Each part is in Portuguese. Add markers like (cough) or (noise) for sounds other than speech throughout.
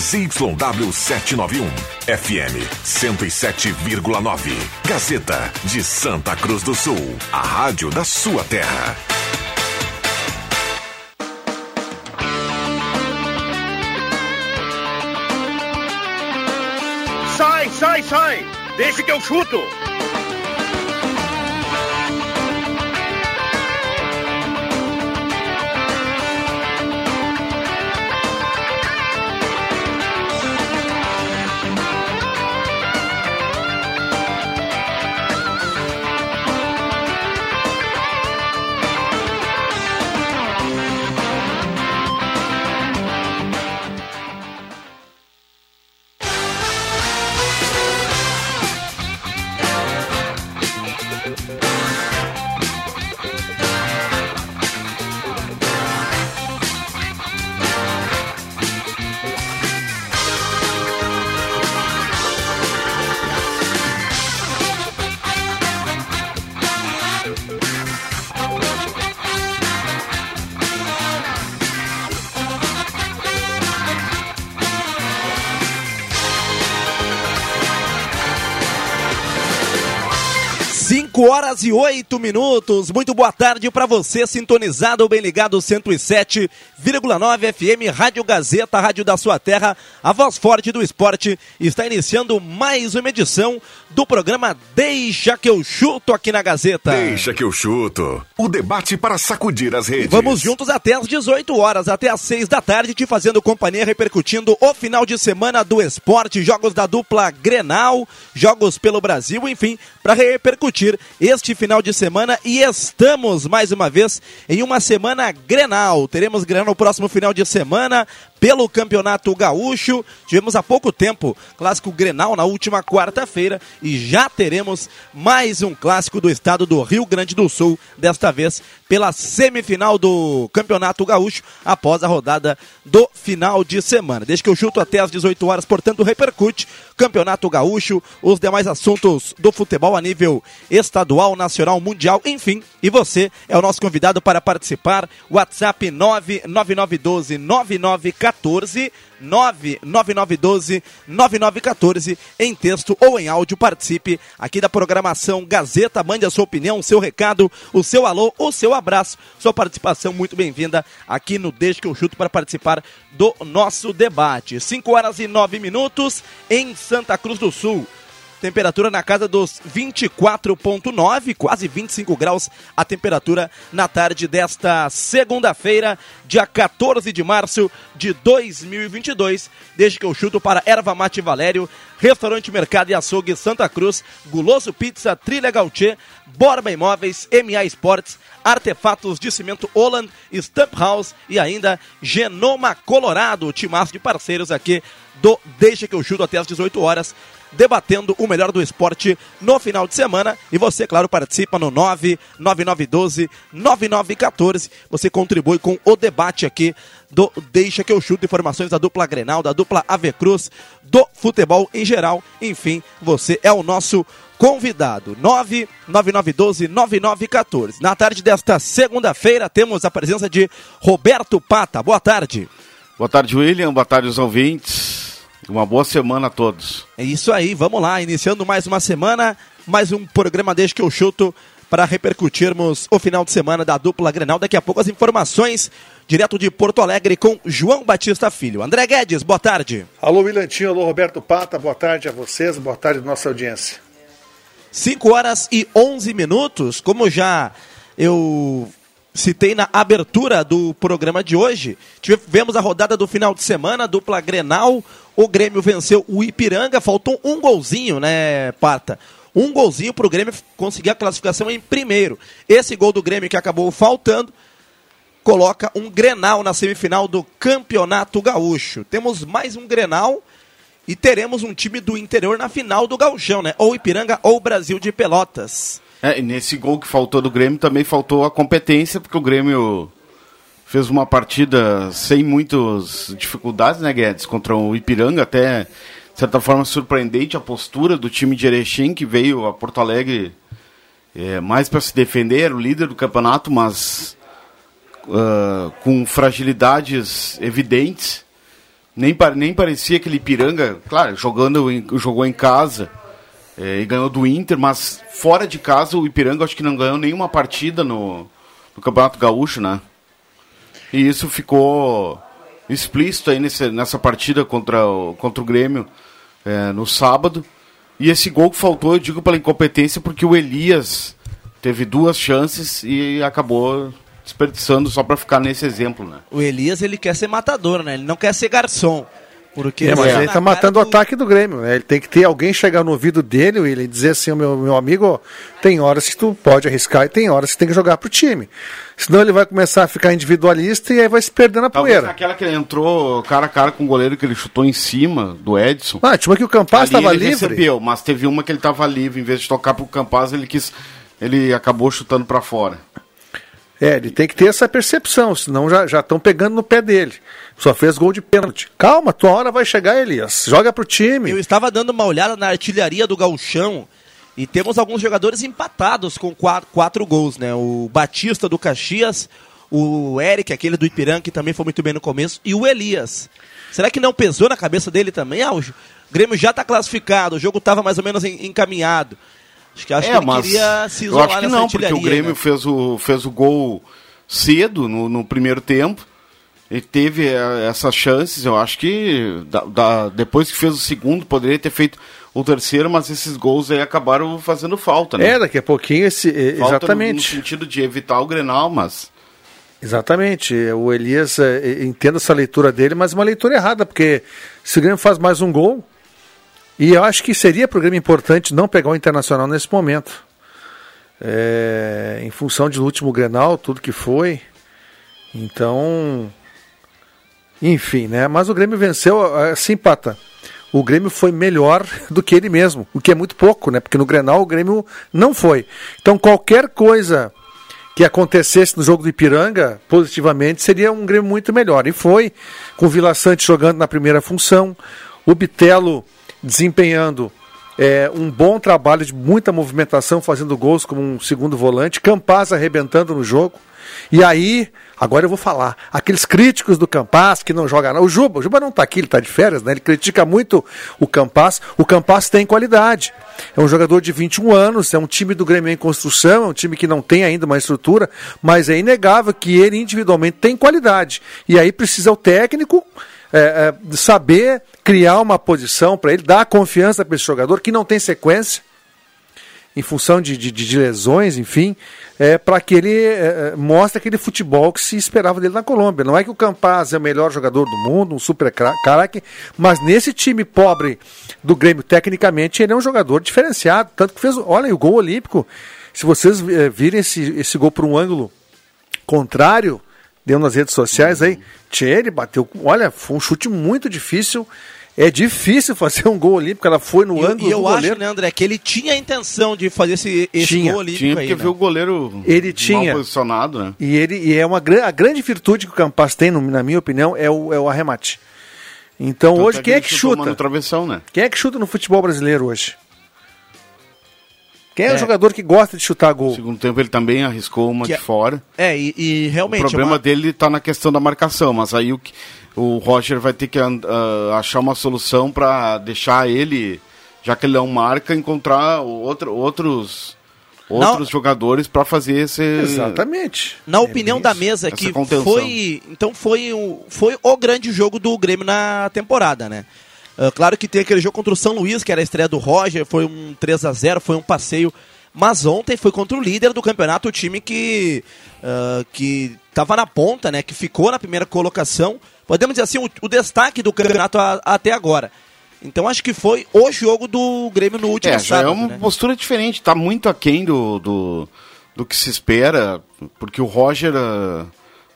ZYW 791, FM 107,9. Gazeta de Santa Cruz do Sul, a rádio da sua terra. Sai, sai, sai! Deixa que eu chuto! Horas e 8 minutos. Muito boa tarde para você, sintonizado bem ligado 107,9 FM, Rádio Gazeta, Rádio da Sua Terra, a voz forte do esporte. Está iniciando mais uma edição do programa Deixa que eu chuto aqui na Gazeta. Deixa que eu chuto. O debate para sacudir as redes. Vamos juntos até às 18 horas, até às 6 da tarde, te fazendo companhia, repercutindo o final de semana do esporte, jogos da dupla Grenal, jogos pelo Brasil, enfim, para repercutir este final de semana e estamos mais uma vez em uma semana Grenal. Teremos Grenal no próximo final de semana pelo Campeonato Gaúcho. Tivemos há pouco tempo clássico Grenal na última quarta-feira e já teremos mais um clássico do estado do Rio Grande do Sul, desta vez pela semifinal do Campeonato Gaúcho após a rodada do final de semana. Desde que eu chuto até às 18 horas, portanto, repercute Campeonato Gaúcho, os demais assuntos do futebol a nível estadual, nacional, mundial, enfim. E você é o nosso convidado para participar. WhatsApp 99912 9914 99912 9914 em texto ou em áudio. Participe aqui da programação Gazeta. Mande a sua opinião, o seu recado, o seu alô, o seu abraço. Sua participação muito bem-vinda aqui no Deixa que eu chuto para participar do nosso debate. 5 horas e 9 minutos em Santa Cruz do Sul. Temperatura na casa dos 24,9, quase 25 graus a temperatura na tarde desta segunda-feira, dia 14 de março de 2022. Desde que eu chuto para Erva Mate Valério, Restaurante Mercado e Açougue Santa Cruz, Guloso Pizza, Trilha Gautier, Borba Imóveis, MA Esportes, Artefatos de Cimento Holland, Stamp House e ainda Genoma Colorado, timaço de parceiros aqui do Deixa que eu chuto até às 18 horas debatendo o melhor do esporte no final de semana. E você, claro, participa no 99912-9914. Você contribui com o debate aqui do Deixa que eu chuto. Informações da dupla Grenal, da dupla Ave Cruz, do futebol em geral. Enfim, você é o nosso convidado. 99912-9914. Na tarde desta segunda-feira, temos a presença de Roberto Pata. Boa tarde. Boa tarde, William. Boa tarde, os ouvintes. Uma boa semana a todos. É isso aí, vamos lá, iniciando mais uma semana, mais um programa desde que eu chuto para repercutirmos o final de semana da dupla Grenal. Daqui a pouco as informações direto de Porto Alegre com João Batista Filho. André Guedes, boa tarde. Alô, Milantinho, alô, Roberto Pata, boa tarde a vocês, boa tarde nossa audiência. 5 horas e 11 minutos, como já eu citei na abertura do programa de hoje. Tivemos a rodada do final de semana, dupla Grenal. O Grêmio venceu o Ipiranga, faltou um golzinho, né, Pata? Um golzinho para o Grêmio conseguir a classificação em primeiro. Esse gol do Grêmio que acabou faltando coloca um Grenal na semifinal do Campeonato Gaúcho. Temos mais um Grenal e teremos um time do interior na final do Gauchão, né? Ou Ipiranga ou Brasil de Pelotas. É, e nesse gol que faltou do Grêmio também faltou a competência, porque o Grêmio fez uma partida sem muitas dificuldades, né, Guedes? Contra o Ipiranga, até de certa forma surpreendente a postura do time de Erechim, que veio a Porto Alegre é, mais para se defender, o líder do campeonato, mas uh, com fragilidades evidentes Nem, nem parecia aquele Ipiranga, claro, jogando em, jogou em casa é, e ganhou do Inter, mas fora de casa o Ipiranga acho que não ganhou nenhuma partida no, no Campeonato Gaúcho, né? E isso ficou explícito aí nesse, nessa partida contra o, contra o Grêmio é, no sábado. E esse gol que faltou, eu digo pela incompetência, porque o Elias teve duas chances e acabou desperdiçando só para ficar nesse exemplo, né? O Elias, ele quer ser matador, né? Ele não quer ser garçom. Porque é, mas ele tá matando do... o ataque do Grêmio, né? Ele tem que ter alguém chegar no ouvido dele e ele dizer assim, meu, meu amigo, tem horas que tu pode arriscar e tem horas que tem que jogar pro time. Senão ele vai começar a ficar individualista e aí vai se perder na Talvez poeira. Aquela que ele entrou cara a cara com o goleiro que ele chutou em cima do Edson. Ah, tinha uma que o Campas estava livre. recebeu, mas teve uma que ele estava livre, em vez de tocar pro Campas, ele quis ele acabou chutando para fora. É, ele tem que ter essa percepção, senão já estão pegando no pé dele. Só fez gol de pênalti. Calma, tua hora vai chegar, Elias. Joga pro time. Eu estava dando uma olhada na artilharia do Galchão e temos alguns jogadores empatados com quatro, quatro gols, né? O Batista do Caxias, o Eric, aquele do Ipiranga, que também foi muito bem no começo, e o Elias. Será que não pesou na cabeça dele também? Ah, o Grêmio já está classificado, o jogo estava mais ou menos encaminhado. Acho que, acho é, que ele queria se isolar eu acho que não, porque o Grêmio né? fez, o, fez o gol cedo no, no primeiro tempo. Ele teve eh, essas chances, eu acho que da, da, depois que fez o segundo, poderia ter feito o terceiro, mas esses gols aí acabaram fazendo falta, né? É, daqui a pouquinho esse. Falta exatamente. No, no, sentido de evitar o Grenal, mas. Exatamente. O Elias é, entenda essa leitura dele, mas uma leitura errada, porque se o Grêmio faz mais um gol, e eu acho que seria programa importante não pegar o Internacional nesse momento. É, em função do último Grenal, tudo que foi. Então. Enfim, né? Mas o Grêmio venceu, assim, Pata. O Grêmio foi melhor (laughs) do que ele mesmo, o que é muito pouco, né? Porque no Grenal o Grêmio não foi. Então qualquer coisa que acontecesse no jogo do Ipiranga, positivamente, seria um Grêmio muito melhor. E foi, com o Vila Sante jogando na primeira função, o Bitelo desempenhando é, um bom trabalho de muita movimentação, fazendo gols como um segundo volante, Campaz arrebentando no jogo. E aí, agora eu vou falar, aqueles críticos do Campas que não jogam. O Juba, o Juba não está aqui, ele está de férias, né? Ele critica muito o Campas. O Campas tem qualidade. É um jogador de 21 anos, é um time do Grêmio em construção, é um time que não tem ainda uma estrutura, mas é inegável que ele individualmente tem qualidade. E aí precisa o técnico é, é, saber criar uma posição para ele, dar confiança para esse jogador que não tem sequência, em função de, de, de lesões, enfim, é, para que ele é, é, mostre aquele futebol que se esperava dele na Colômbia. Não é que o Campaz é o melhor jogador do mundo, um super craque, mas nesse time pobre do Grêmio, tecnicamente, ele é um jogador diferenciado. Tanto que fez, olha, o gol olímpico, se vocês é, virem esse, esse gol por um ângulo contrário, deu nas redes sociais aí. Tchê, ele bateu. Olha, foi um chute muito difícil. É difícil fazer um gol olímpico, ela foi no e, ângulo e eu acho, né, André, que ele tinha a intenção de fazer esse, esse tinha, gol olímpico tinha, porque aí, né? viu o goleiro ele tinha, posicionado, né? E, ele, e é uma a grande virtude que o Campas tem, na minha opinião, é o, é o arremate. Então Tanto hoje, é quem é que chuta? Travessão, né? Quem é que chuta no futebol brasileiro hoje? Quem é, é, o jogador que gosta de chutar gol? No segundo tempo ele também arriscou uma que de é, fora. É, e, e realmente. O problema uma... dele está na questão da marcação, mas aí o, que, o Roger vai ter que uh, achar uma solução para deixar ele, já que ele não marca, encontrar outro, outros outros não, jogadores para fazer esse exatamente na é opinião isso, da mesa que foi então foi o, foi o grande jogo do Grêmio na temporada né Uh, claro que tem aquele jogo contra o São Luís, que era a estreia do Roger, foi um 3 a 0 foi um passeio. Mas ontem foi contra o líder do campeonato, o time que uh, que estava na ponta, né? Que ficou na primeira colocação. Podemos dizer assim, o, o destaque do campeonato a, até agora. Então acho que foi o jogo do Grêmio no último é, sábado. É uma né? postura diferente, está muito aquém do, do, do que se espera, porque o Roger uh,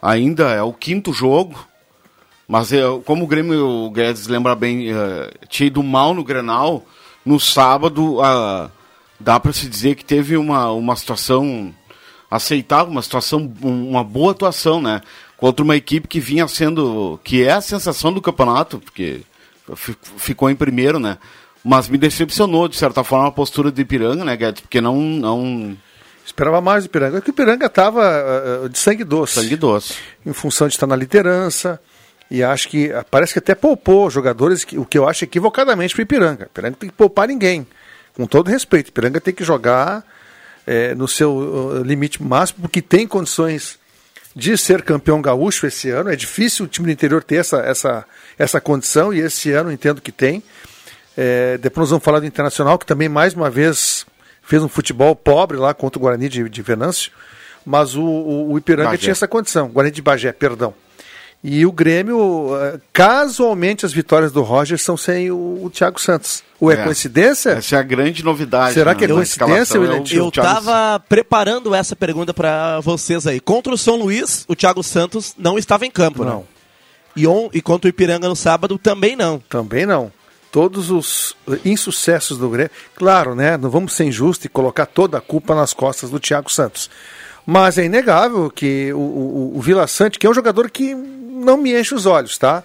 ainda é o quinto jogo mas eu, como o Grêmio, o Guedes lembra bem, uh, tinha ido mal no Grenal, no sábado uh, dá para se dizer que teve uma, uma situação aceitável, uma situação, uma boa atuação, né? Contra uma equipe que vinha sendo, que é a sensação do campeonato, porque ficou em primeiro, né? Mas me decepcionou, de certa forma, a postura do Ipiranga, né, Guedes? Porque não, não, Esperava mais do Ipiranga, porque o Ipiranga estava uh, de sangue doce. Sangue doce. Em função de estar na liderança, E acho que parece que até poupou jogadores, que, o que eu acho equivocadamente para o Ipiranga. Ipiranga tem que poupar ninguém. Com todo respeito, Ipiranga tem que jogar é, no seu uh, limite máximo, porque tem condições de ser campeão gaúcho esse ano. É difícil o time do interior ter essa, essa, essa condição, e esse ano entendo que tem. É, depois nós vamos falar do Internacional, que também mais uma vez fez um futebol pobre lá contra o Guarani de, de Venâncio, mas o, o, o Ipiranga Bagé. tinha essa condição, Guarani de Bagé, perdão. E o Grêmio, eh, casualmente, as vitórias do Roger são sem o, o Thiago Santos. Ou é, é, coincidência? Essa é a grande novidade. Será né? que é coincidência, William? Eu estava preparando essa pergunta para vocês aí. Contra o São Luís, o Thiago Santos não estava em campo, não. Né? E, on, e contra o Ipiranga no sábado, também não. Também não. Todos os insucessos do Grêmio. Claro, né? Não vamos ser injustos e colocar toda a culpa nas costas do Thiago Santos. Mas é inegável que o, o, o Vila Sante, que é um jogador que não me enche os olhos, tá?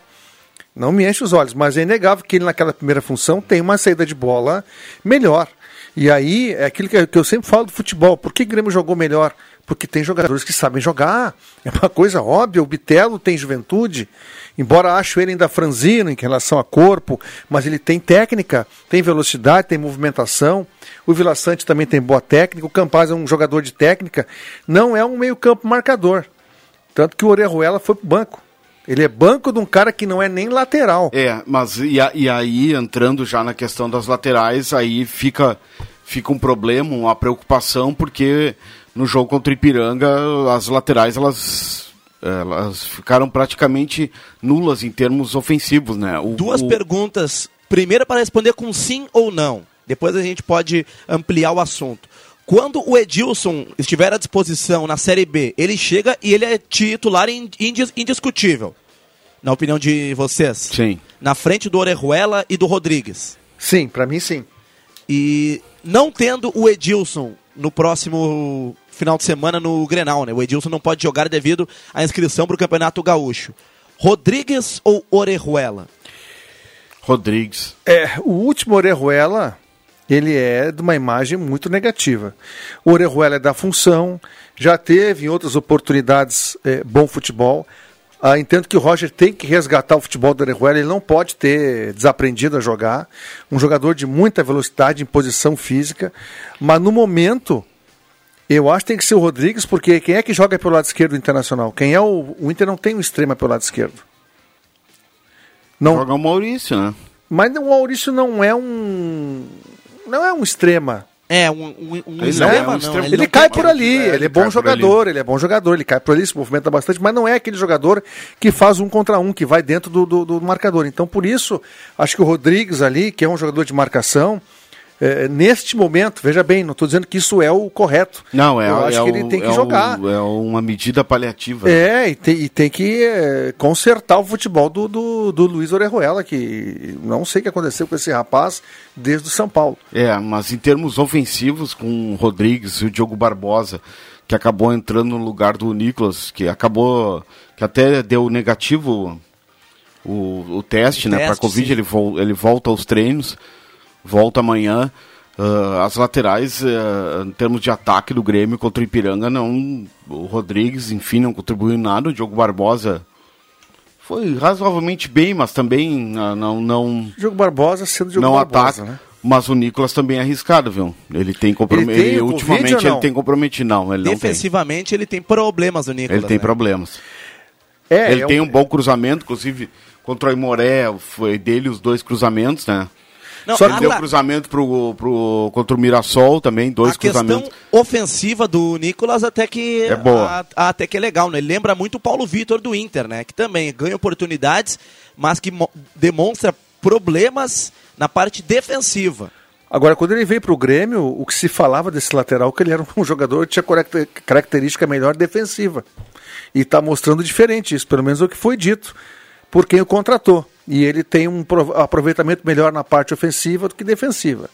Não me enche os olhos, mas é inegável que ele naquela primeira função tem uma saída de bola melhor. E aí é aquilo que eu sempre falo do futebol. Por que o Grêmio jogou melhor? Porque tem jogadores que sabem jogar. É uma coisa óbvia. O Bitelo tem juventude, embora acho ele ainda franzino em relação a corpo, mas ele tem técnica, tem velocidade, tem movimentação. O Vila Sante também tem boa técnica. O Campaz é um jogador de técnica. Não é um meio-campo marcador. Tanto que o Orejuela foi pro banco. Ele é banco de um cara que não é nem lateral. É, mas e, a, e aí, entrando já na questão das laterais, aí fica, fica um problema, uma preocupação, porque no jogo contra o Ipiranga, as laterais, elas elas ficaram praticamente nulas em termos ofensivos, né? O, Duas o... perguntas. Primeira para responder com sim ou não. Depois a gente pode ampliar o assunto. Quando o Edilson estiver à disposição na Série B, ele chega e ele é titular indiscutível. Na opinião de vocês? Sim. Na frente do Orejuela e do Rodrigues. Sim, para mim sim. E não tendo o Edilson no próximo final de semana no Grenal, né? O Edilson não pode jogar devido à inscrição para o Campeonato Gaúcho. Rodrigues ou Orejuela? Rodrigues. É, o último Orejuela ele é de uma imagem muito negativa. O Orejuela é da função, já teve em outras oportunidades é, bom futebol. Ah, entendo que o Roger tem que resgatar o futebol do Orejuela, ele não pode ter desaprendido a jogar. Um jogador de muita velocidade, em posição física, mas no momento eu acho que tem que ser o Rodrigues, porque quem é que joga pelo lado esquerdo do Internacional? Quem é o, o Inter não tem um extrema pelo lado esquerdo. Não... Joga o Maurício, né? Mas o Maurício não é um não é um extrema. É, um, um, um extrema, é um extrema, Ele, ele cai por ali, é, ele é bom jogador, ele é bom jogador, ele cai por ali, se movimenta bastante, mas não é aquele jogador que faz um contra um, que vai dentro do, do, do marcador. Então, por isso, acho que o Rodrigues ali, que é um jogador de marcação, é, neste momento, veja bem, não estou dizendo que isso é o correto. Não, é Eu acho é que ele tem que é jogar. O, é uma medida paliativa. É, e tem, e tem que é, consertar o futebol do, do, do Luiz Orejuela, que não sei o que aconteceu com esse rapaz desde o São Paulo. É, mas em termos ofensivos, com o Rodrigues e o Diogo Barbosa, que acabou entrando no lugar do Nicolas, que acabou, que até deu negativo o, o teste, o né, para Covid, ele, vo, ele volta aos treinos volta amanhã. Uh, as laterais, uh, em termos de ataque do Grêmio contra o Ipiranga, não. O Rodrigues, enfim, não contribuiu em nada. O Diogo Barbosa foi razoavelmente bem, mas também uh, não. não Diogo Barbosa sendo Diogo não Barbosa, ataca, né? Mas o Nicolas também é arriscado, viu? Ele tem comprometido. Ele, ultimamente ele tem comprometido, não. Ele Defensivamente não ele tem problemas, o Nicolas. Ele tem né? problemas. É, ele é tem um... um bom cruzamento, inclusive contra o Imoré, foi dele os dois cruzamentos, né? Não, Só que deu cruzamento pro, pro, contra o Mirassol também, dois a cruzamentos. A questão ofensiva do Nicolas até que é boa. A, até que é legal, né? Ele lembra muito o Paulo Vitor do Inter, né? Que também ganha oportunidades, mas que demonstra problemas na parte defensiva. Agora, quando ele veio para o Grêmio, o que se falava desse lateral que ele era um (laughs) jogador que tinha característica melhor defensiva. E está mostrando diferente isso, pelo menos é o que foi dito por quem o contratou e ele tem um aproveitamento melhor na parte ofensiva do que defensiva.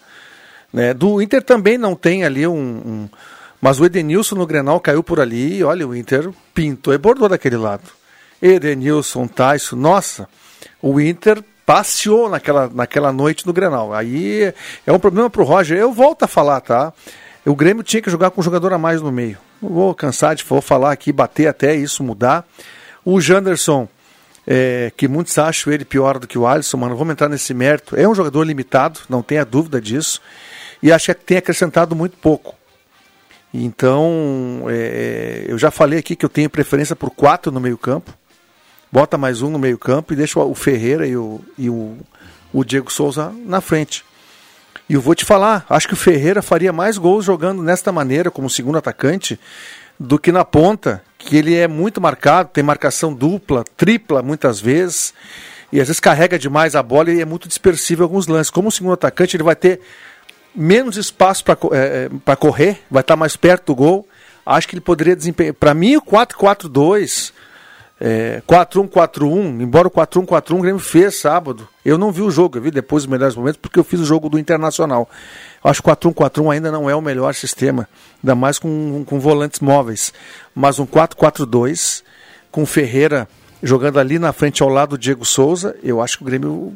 Né? Do Inter também não tem ali um, um, Mas o Edenilson no Grenal caiu por ali e olha, o Inter pintou e bordou daquele lado. Edenilson, Tyson, nossa, o Inter passeou naquela, naquela noite no Grenal. Aí é um problema para o Roger. Eu volto a falar, tá? O Grêmio tinha que jogar com um jogador a mais no meio. Não vou cansar de vou falar aqui, bater até isso mudar. O Janderson é, que muitos acham ele pior do que o Alisson, mas não vamos entrar nesse mérito. É um jogador limitado, não tenha dúvida disso, e acho que tem acrescentado muito pouco. Então, é, eu já falei aqui que eu tenho preferência por quatro no meio-campo. Bota mais um no meio-campo e deixa o Ferreira e o, e o, o Diego Souza na frente. E eu vou te falar, acho que o Ferreira faria mais gols jogando nesta maneira, como segundo atacante, do que na ponta, que ele é muito marcado, tem marcação dupla, tripla muitas vezes, e às vezes carrega demais a bola e é muito dispersível em alguns lances. Como segundo atacante, ele vai ter menos espaço para é, é correr, vai estar mais perto do gol. Acho que ele poderia desempenhar. Para mim, o 4-4-2 é, 4-1-4-1, embora o 4-1-4-1 o Grêmio fez sábado. Eu não vi o jogo, eu vi depois os melhores momentos, porque eu fiz o jogo do Internacional. Eu acho que o 4-1-4-1 ainda não é o melhor sistema, ainda mais com, com volantes móveis. Mas um 4-4-2, com Ferreira jogando ali na frente ao lado do Diego Souza, eu acho que o Grêmio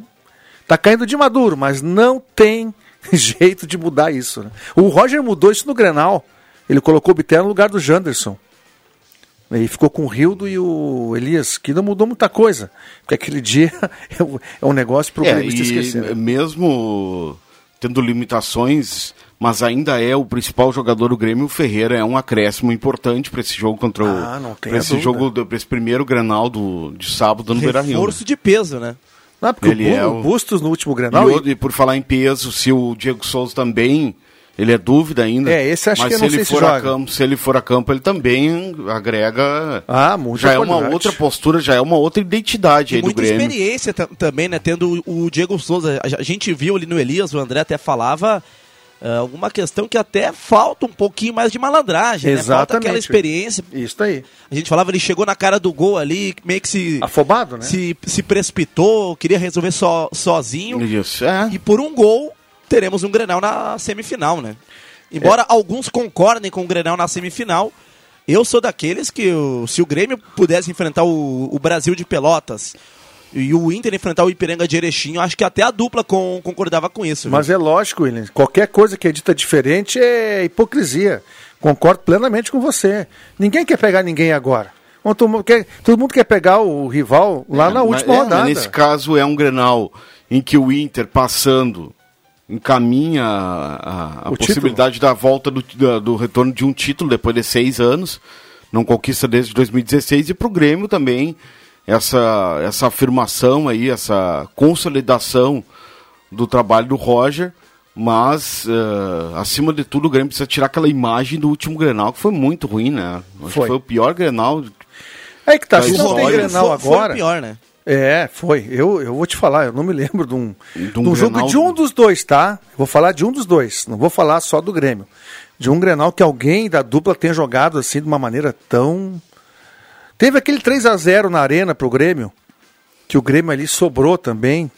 está caindo de maduro, mas não tem (laughs) jeito de mudar isso. Né? O Roger mudou isso no Grenal. Ele colocou o Biter no lugar do Janderson. E ficou com o Rildo e o Elias, que não mudou muita coisa. Porque aquele dia (laughs) é um negócio para o é, esquecer. Né? Mesmo tendo limitações, mas ainda é o principal jogador do Grêmio, o Ferreira é um acréscimo importante para esse jogo contra ah, o. Não tem esse dúvida. jogo, para esse primeiro Grenal do, de sábado no Beira Rio. Reforço de peso, né? Não, porque Ele o, é o Bustos no último Grenal. E, e, por falar em peso, se o Diego Souza também ele é dúvida ainda. É, esse acho mas que se ele for se a campo, se ele for a campo, ele também agrega. Ah, muito Já é uma outra postura, já é uma outra identidade aí do Grêmio. Muita experiência também, né? Tendo o Diego Souza. A gente viu ali no Elias, o André até falava uh, alguma questão que até falta um pouquinho mais de malandragem, Exatamente. Né? Falta aquela experiência. Isso aí. A gente falava, ele chegou na cara do gol ali, meio que se. Afobado, né? Se, se precipitou, queria resolver so, sozinho. Isso, é. E por um gol teremos um Grenal na semifinal, né? Embora é. alguns concordem com o Grenal na semifinal, eu sou daqueles que, se o Grêmio pudesse enfrentar o, o Brasil de Pelotas e o Inter enfrentar o Ipiranga de Erechim, acho que até a dupla com, concordava com isso. Mas viu? é lógico, William, qualquer coisa que é dita diferente é hipocrisia. Concordo plenamente com você. Ninguém quer pegar ninguém agora. Todo mundo quer, todo mundo quer pegar o rival lá é, na última é, rodada. Nesse caso é um Grenal em que o Inter passando encaminha a, a possibilidade título. da volta do, do, do, retorno de um título depois de seis anos, não conquista desde 2016, e para o Grêmio também essa, essa afirmação aí, essa consolidação do trabalho do Roger, mas uh, acima de tudo o Grêmio precisa tirar aquela imagem do último Grenal, que foi muito ruim, né? Acho foi. foi o pior Grenal. É que tá, se não tem Grenal agora... Foi o pior, né? É, foi. Eu, eu vou te falar, eu não me lembro de um, de um, de um jogo de um dos dois, tá? Vou falar de um dos dois, não vou falar só do Grêmio. De um Grenal que alguém da dupla tenha jogado assim de uma maneira tão. Teve aquele 3 a 0 na arena pro Grêmio, que o Grêmio ali sobrou também.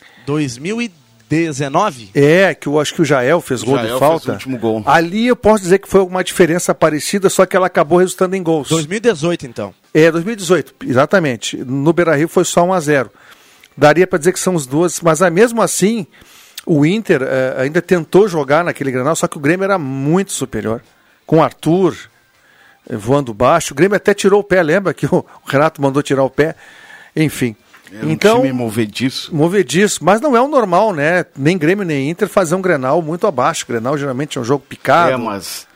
2019? É, que eu acho que o Jael fez o gol Jael de falta. Fez o último gol. Ali eu posso dizer que foi uma diferença parecida, só que ela acabou resultando em gols. 2018, então. É, 2018, exatamente. No Beira Rio foi só 1 a 0 Daria para dizer que são os duas, mas ah, mesmo assim, o Inter uh, ainda tentou jogar naquele granal, só que o Grêmio era muito superior. Com o Arthur eh, voando baixo, o Grêmio até tirou o pé, lembra que o (laughs) Renato mandou tirar o pé? Enfim. Um então, time movediço. Movediço, mas não é o normal, né? Nem Grêmio nem Inter fazer um Grenal muito abaixo. O Grenal geralmente é um jogo picado. É, mas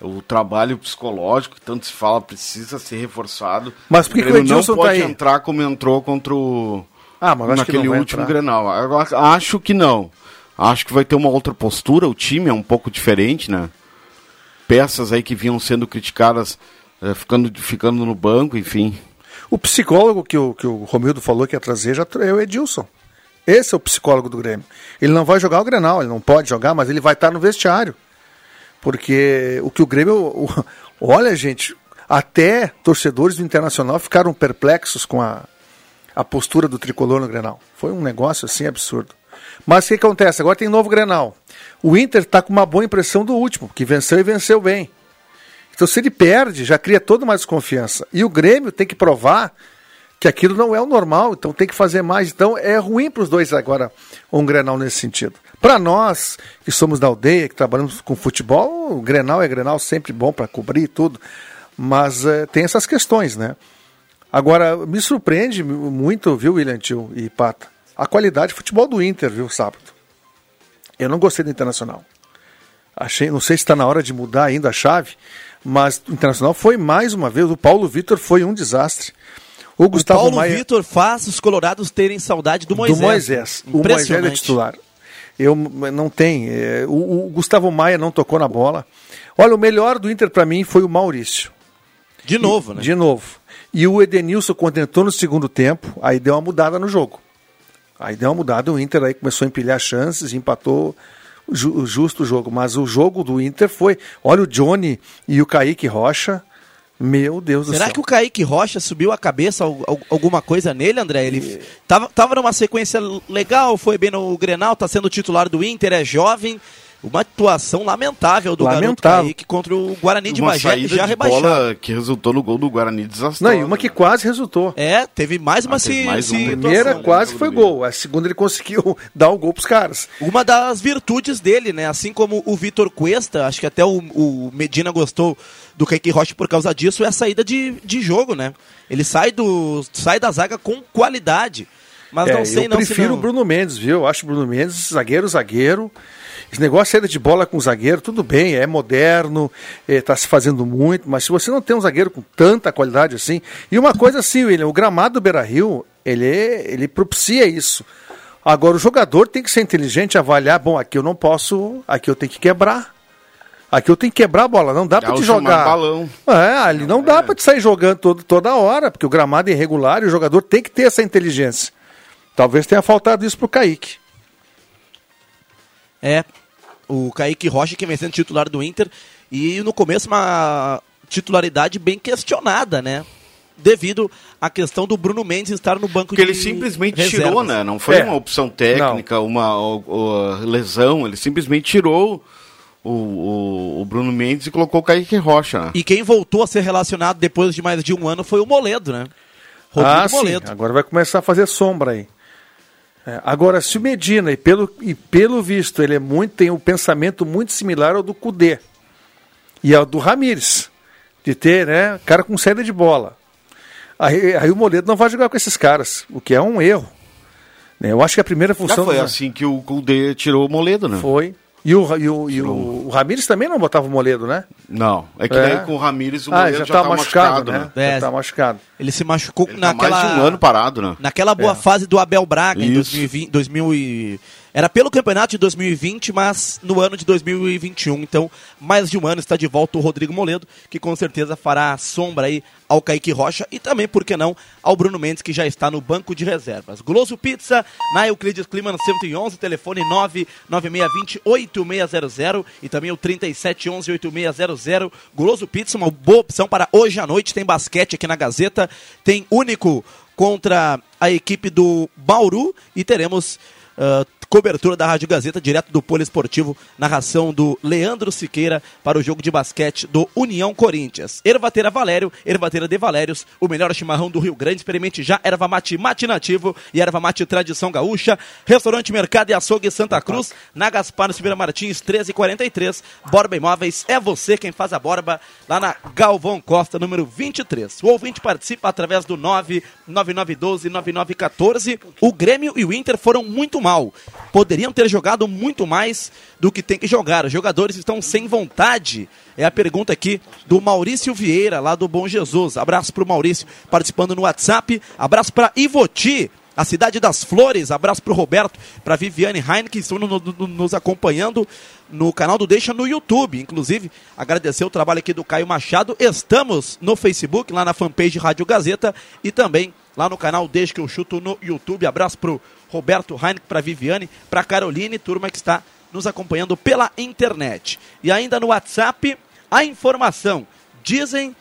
o trabalho psicológico que tanto se fala precisa ser reforçado. Mas por que, o Edilson não pode tá entrar como entrou contra o ah, mas naquele último entrar. Grenal. acho que não. Acho que vai ter uma outra postura, o time é um pouco diferente, né? Peças aí que vinham sendo criticadas é, ficando, ficando no banco, enfim. O psicólogo que o, que o Romildo falou que ia trazer já é o Edilson. Esse é o psicólogo do Grêmio. Ele não vai jogar o Grenal, ele não pode jogar, mas ele vai estar no vestiário. Porque o que o Grêmio. O, (laughs) olha, gente, até torcedores do Internacional ficaram perplexos com a, a postura do tricolor no Grenal. Foi um negócio assim absurdo. Mas o que acontece? Agora tem novo Grenal. O Inter está com uma boa impressão do último, que venceu e venceu bem. Então, se ele perde, já cria toda uma desconfiança. E o Grêmio tem que provar que aquilo não é o normal, então tem que fazer mais. Então, é ruim para os dois agora um Grenal nesse sentido. Para nós, que somos da aldeia, que trabalhamos com futebol, o Grenal é Grenal sempre bom para cobrir tudo, mas é, tem essas questões, né? Agora, me surpreende muito, viu, William Tio e Pata, a qualidade de futebol do Inter, viu, sábado. Eu não gostei do Internacional. Achei, não sei se está na hora de mudar ainda a chave, mas o Internacional foi mais uma vez, o Paulo Vitor foi um desastre. O, Gustavo o Paulo Maia... Vitor faz os colorados terem saudade do Moisés. Do Moisés. O Moisés é titular. Eu não tem. É, o, o, Gustavo Maia não tocou na bola. Olha, o melhor do Inter para mim foi o Maurício. De novo, e, né? De novo. E o Edenilson, quando entrou no segundo tempo, aí deu uma mudada no jogo. Aí deu uma mudada, o Inter aí começou a empilhar chances, empatou ju, justo o jogo. Mas o jogo do Inter foi. Olha o Johnny e o Kaique Rocha. Meu Deus Será do céu. Será que o Kaique Rocha subiu a cabeça alguma coisa nele, André? Ele tava, tava numa sequência legal, foi bem no Grenal, tá sendo titular do Inter, é jovem. Uma atuação lamentável do lamentável. garoto Kaique contra o Guarani de Bagé, já de bola que resultou no gol do Guarani desastroso. Não, e uma que quase resultou. É, teve mais uma ah, se, mais A primeira quase foi gol, a segunda ele conseguiu (laughs) dar o gol pros caras. Uma das virtudes dele, né, assim como o Vitor Cuesta, acho que até o, o Medina gostou do Kaique Rocha por causa disso, é a saída de, de jogo, né? Ele sai, do, sai da zaga com qualidade. Mas é, não sei eu não. Eu prefiro o Bruno Mendes, viu? Eu acho o Bruno Mendes zagueiro, zagueiro. Esse negócio de saída de bola com zagueiro, tudo bem, é moderno, está é, se fazendo muito, mas se você não tem um zagueiro com tanta qualidade assim. E uma coisa assim, William, o gramado do Beira Rio, ele, ele propicia isso. Agora, o jogador tem que ser inteligente, avaliar, bom, aqui eu não posso, aqui eu tenho que quebrar. Aqui eu tenho que quebrar a bola, não dá é para te jogar. Balão. É, ali não, não dá é. para te sair jogando todo, toda hora, porque o gramado é irregular e o jogador tem que ter essa inteligência. Talvez tenha faltado isso pro Kaique. É, o Kaique Rocha que vem sendo titular do Inter e no começo uma titularidade bem questionada, né? Devido à questão do Bruno Mendes estar no banco Porque de ele simplesmente reservas. tirou, né? Não foi é. uma opção técnica, uma, uma, lesão, ele simplesmente tirou o, o, o, Bruno Mendes e colocou o Kaique Rocha. Né? E quem voltou a ser relacionado depois de mais de um ano foi o Moledo, né? Rodrigo ah, Moledo. Sim. Agora vai começar a fazer sombra aí. É, agora, se o Medina, e pelo, e pelo visto, ele é muito, tem um pensamento muito similar ao do Cudê e ao do Ramires, de ter, né, cara com saída de bola. Aí, aí o Moledo não vai jogar com esses caras, o que é um erro. Né? Eu acho que a primeira função. Já foi assim que o Cudê tirou o Moledo, né? Foi. E o, e o, e o, o Ramires também não botava o Moledo, né? Não. É que é. daí com o Ramires o ah, Moledo já, já tá, tá machucado, machucado, né? né? É. Já tá machucado. Ele se machucou Ele naquela. Tá mais de um ano parado, né? Naquela boa é. fase do Abel Braga Isso. em 2020, 2000 e... Era pelo campeonato de 2020, mas no ano de 2021. Então, mais de um ano está de volta o Rodrigo Moledo, que com certeza fará sombra aí ao Kaique Rocha e também, por que não, ao Bruno Mendes, que já está no banco de reservas. Goloso Pizza, na Euclides Clima 111, telefone 99620-8600 e também o 3711-8600. Goloso Pizza, uma boa opção para hoje à noite. Tem basquete aqui na Gazeta, tem único contra a equipe do Bauru e teremos Uh, cobertura da Rádio Gazeta, direto do Poliesportivo, narração do Leandro Siqueira para o jogo de basquete do União Corinthians. Ervateira Valério, Ervateira de Valérios, o melhor chimarrão do Rio Grande. Experimente já erva mate mate nativo e erva mate tradição gaúcha. Restaurante Mercado e Açougue Santa Cruz, na Gaspar Silveira Martins, 1343. Borba Imóveis, é você quem faz a borba lá na Galvão Costa, número 23. O ouvinte participa através do 99912-9914. O Grêmio e o Inter foram muito mal poderiam ter jogado muito mais do que tem que jogar. Os jogadores estão sem vontade. É a pergunta aqui do Maurício Vieira, lá do Bom Jesus. Abraço para o Maurício participando no WhatsApp. Abraço para Ivoti, a cidade das flores. Abraço para o Roberto, para Viviane Heine, que estão no, no, nos acompanhando no canal do Deixa no YouTube. Inclusive, agradecer o trabalho aqui do Caio Machado. Estamos no Facebook, lá na fanpage Rádio Gazeta e também lá no canal Deixa que eu chuto no YouTube. Abraço pro Roberto Heineken, para Viviane, para Caroline, turma que está nos acompanhando pela internet. E ainda no WhatsApp, a informação. Dizem,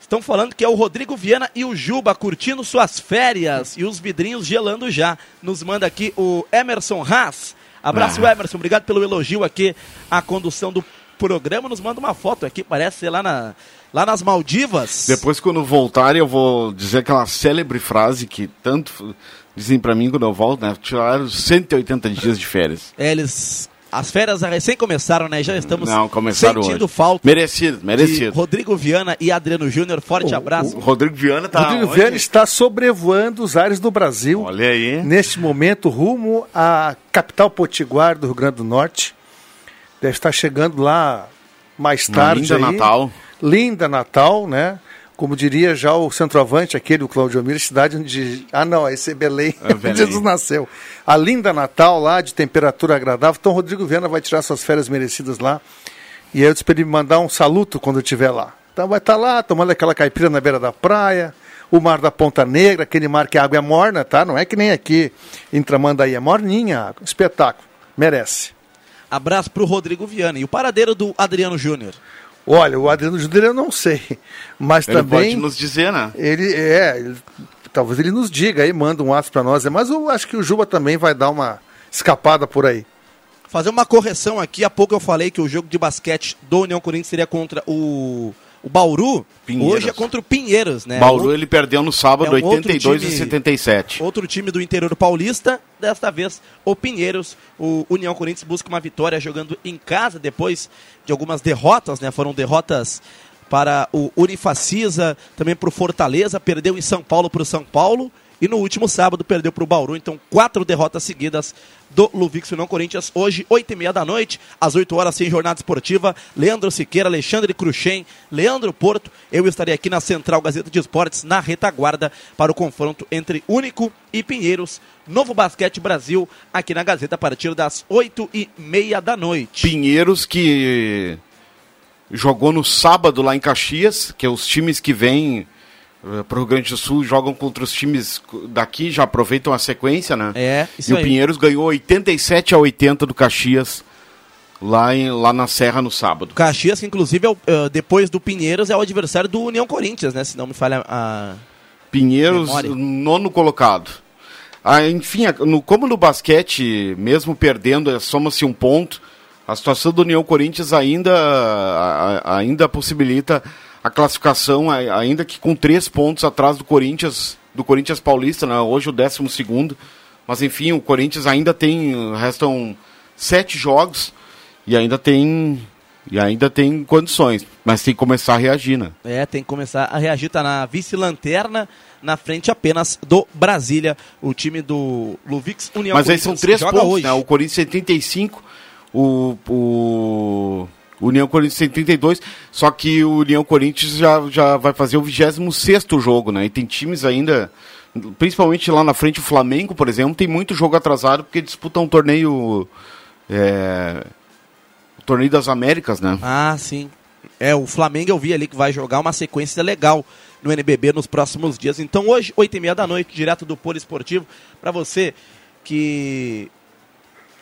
estão falando que é o Rodrigo Viana e o Juba curtindo suas férias e os vidrinhos gelando já. Nos manda aqui o Emerson Haas. Abraço, ah. Emerson. Obrigado pelo elogio aqui à condução do programa. Nos manda uma foto aqui, parece ser lá na lá nas Maldivas. Depois, quando voltarem, eu vou dizer aquela célebre frase que tanto dizem para mim quando eu volto, né? Tiraram 180 dias de férias. É, eles As férias recém começaram, né? Já estamos Não, começaram sentindo hoje. falta Merecido, de merecido. Rodrigo Viana e Adriano Júnior. Forte abraço. O Rodrigo Viana tá Rodrigo onde? Viana está sobrevoando os ares do Brasil. Olha aí. Neste momento, rumo à capital potiguar do Rio Grande do Norte. Deve estar chegando lá mais Uma tarde. linda aí. Natal. Linda Natal, né? Como diria já o centroavante, aquele, o Claudio Miro, cidade onde. Ah, não, esse é Belém, É (laughs) Belém. Jesus nasceu. A linda Natal lá, de temperatura agradável. Então, Rodrigo Viana vai tirar suas férias merecidas lá. E aí eu disse para ele me mandar um saluto quando eu estiver lá. Então, vai estar lá, tomando aquela caipira na beira da praia, o mar da Ponta Negra, aquele mar que a água é morna, tá? Não é que nem aqui em Tramandaí, é morninha a água. Espetáculo. Merece. Abraço pro Rodrigo Viana. E o paradeiro do Adriano Júnior. Olha, o Adriano Júnior eu não sei, mas Ele também pode nos dizer, né? ele é, ele- talvez ele nos diga aí, manda um ato para nós, mas eu acho que o Juba também vai dar uma escapada por aí. Fazer uma correção aqui. Há pouco eu falei que o jogo de basquete do União Corinthians seria contra o, o Bauru. Pinheiros. Hoje é contra o Pinheiros, né? Bauru ele perdeu no sábado é um outro 82 time- a 77. Outro time do interior paulista, desta vez o Pinheiros. O União Corinthians busca uma vitória jogando em casa depois de algumas derrotas, né? Foram derrotas para o Unifacisa, também para o Fortaleza, perdeu em São Paulo para o São Paulo e no último sábado perdeu para o Bauru. Então, quatro derrotas seguidas do Luvix União Corinthians. Hoje, oito e meia da noite, às 8 horas, sem jornada esportiva. Leandro Siqueira, Alexandre Cruxem, Leandro Porto. Eu estarei aqui na Central Gazeta de Esportes, na retaguarda, para o confronto entre Único e Pinheiros. Novo Basquete Brasil, aqui na Gazeta, a partir das oito e meia da noite. Pinheiros que jogou no sábado lá em Caxias, que é os times que vêm para o Rio Grande do Sul jogam contra os times daqui, já aproveitam a sequência, né? É, isso e o aí. Pinheiros ganhou 87 a 80 do Caxias lá, em, lá na Serra no sábado. Caxias, que inclusive, é o, eh, depois do Pinheiros, é o adversário do União Corinthians, né? Se não me falha a... Pinheiros, Memória. nono colocado. Ah, enfim, no, como no basquete, mesmo perdendo, eh, soma-se um ponto, a situação do União Corinthians ainda, a- ainda possibilita a classificação, ainda que com três pontos atrás do Corinthians, do Corinthians Paulista, né? hoje o décimo segundo. Mas enfim, o Corinthians ainda tem, restam sete jogos e ainda tem, e ainda tem condições, mas tem que começar a reagir, né? É, tem que começar a reagir, tá na vice-lanterna, na frente apenas do Brasília, o time do Luvix União Mas aí são três pontos, hoje. né? O Corinthians tem 35, o, o União Corinthians tem 32, só que o União Corinthians já, já vai fazer o 26 jogo, né? E tem times ainda, principalmente lá na frente, o Flamengo, por exemplo, tem muito jogo atrasado porque disputa um torneio. É, o torneio das Américas, né? Ah, sim. É, o Flamengo eu vi ali que vai jogar uma sequência legal no NBB nos próximos dias. Então hoje, 8 e meia da noite, direto do Poliesportivo, para você que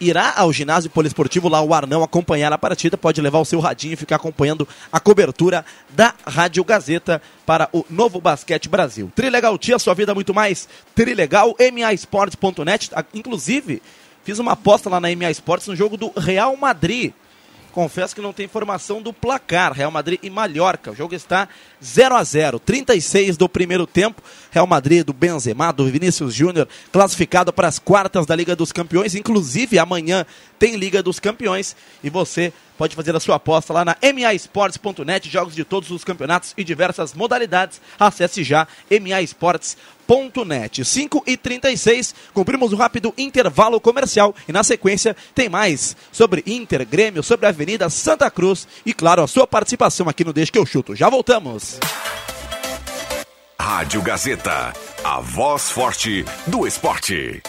irá ao ginásio poliesportivo lá o Arnão acompanhar a partida, pode levar o seu radinho e ficar acompanhando a cobertura da Rádio Gazeta para o Novo Basquete Brasil. Trilegal Tia, sua vida muito mais. Trilegal, maesportes.net. Ah, Inclusive, fiz uma aposta lá na MA no jogo do Real Madrid. Confesso que não tem informação do placar. Real Madrid e Mallorca. O jogo está 0 a 0 36 do primeiro tempo. Real Madrid do Benzema, do Vinícius Júnior, classificado para as quartas da Liga dos Campeões. Inclusive, amanhã tem Liga dos Campeões. E você pode fazer a sua aposta lá na maesportes.net. Jogos de todos os campeonatos e diversas modalidades. Acesse já maesportes.net. 5 e 36 cumprimos o rápido intervalo comercial. E na sequência tem mais sobre Inter, Grêmio, sobre a Avenida Santa Cruz. E claro, a sua participação aqui no Deixa que eu chuto. Já voltamos. Rádio Gazeta, a voz forte do esporte.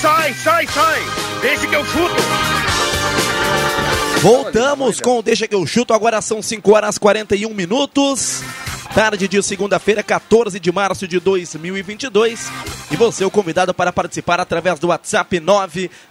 Sai, sai, sai! Deixa que eu chuto! Voltamos com Deixa que eu chuto. Agora são 5 horas 41 minutos. Tarde de segunda-feira, 14 de março de 2022. E você é o convidado para participar através do WhatsApp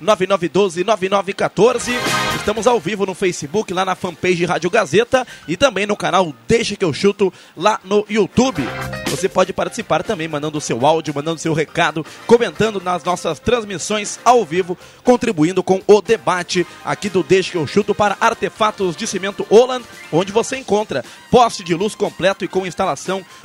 999129914. Estamos ao vivo no Facebook, lá na fanpage Rádio Gazeta e também no canal Deixa que eu chuto lá no YouTube. Você pode participar também mandando o seu áudio, mandando seu recado, comentando nas nossas transmissões ao vivo, contribuindo com o debate aqui do Deixa que eu chuto para Artefatos de Cimento Holland, onde você encontra poste de luz completo e com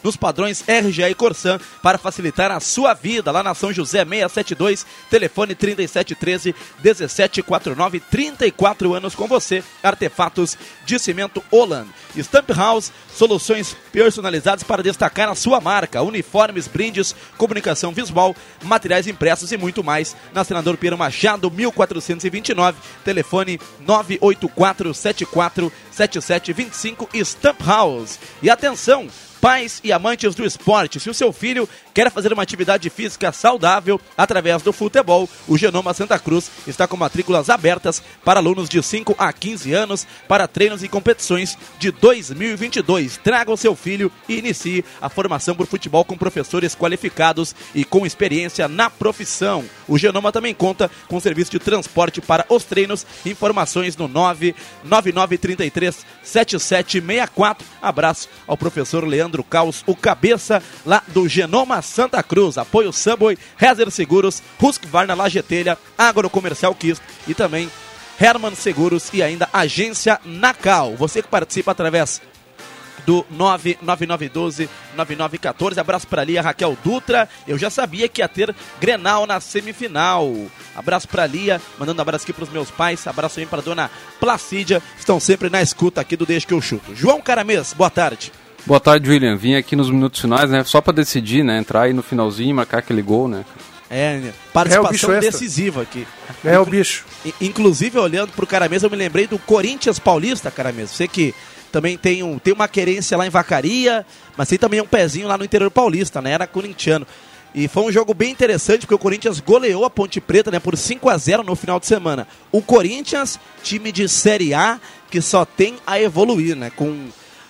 nos padrões RGA e Corsan para facilitar a sua vida lá na São José 672, telefone 3713 1749, 34 anos com você, Artefatos de Cimento Holland. Stamp House, soluções personalizadas para destacar a sua marca, uniformes, brindes, comunicação visual, materiais impressos e muito mais. Na Senador Piero Machado, 1429, telefone 984 74 7725 Stamp House. E atenção, pais e amantes do esporte. Se o seu filho quer fazer uma atividade física saudável através do futebol, o Genoma Santa Cruz está com matrículas abertas para alunos de 5 a 15 anos para treinos e competições de 2022. Traga o seu filho e inicie a formação por futebol com professores qualificados e com experiência na profissão. O Genoma também conta com serviço de transporte para os treinos. Informações no 99933 7764. Abraço ao professor Leandro Leandro Caos, o cabeça lá do Genoma Santa Cruz. Apoio Subway, Rezer Seguros, Husqvarna Lagetelha, Agrocomercial Kiss e também Herman Seguros e ainda Agência Nacal. Você que participa através do 99912-9914. Abraço para ali, a Raquel Dutra. Eu já sabia que ia ter Grenal na semifinal. Abraço para Lia, mandando abraço aqui para os meus pais. Abraço também para dona Placídia, estão sempre na escuta aqui do Deixa que eu chuto. João Caramês, boa tarde. Boa tarde, William. Vim aqui nos minutos finais, né? Só para decidir, né? Entrar aí no finalzinho e marcar aquele gol, né? É, participação é decisiva aqui. É o bicho. Inclusive, olhando pro Caramês, eu me lembrei do Corinthians Paulista, Caramês. Você que também tem, um, tem uma querência lá em Vacaria, mas tem também um pezinho lá no interior paulista, né? Era corintiano. E foi um jogo bem interessante, porque o Corinthians goleou a Ponte Preta né, por 5 a 0 no final de semana. O Corinthians, time de Série A, que só tem a evoluir, né? Com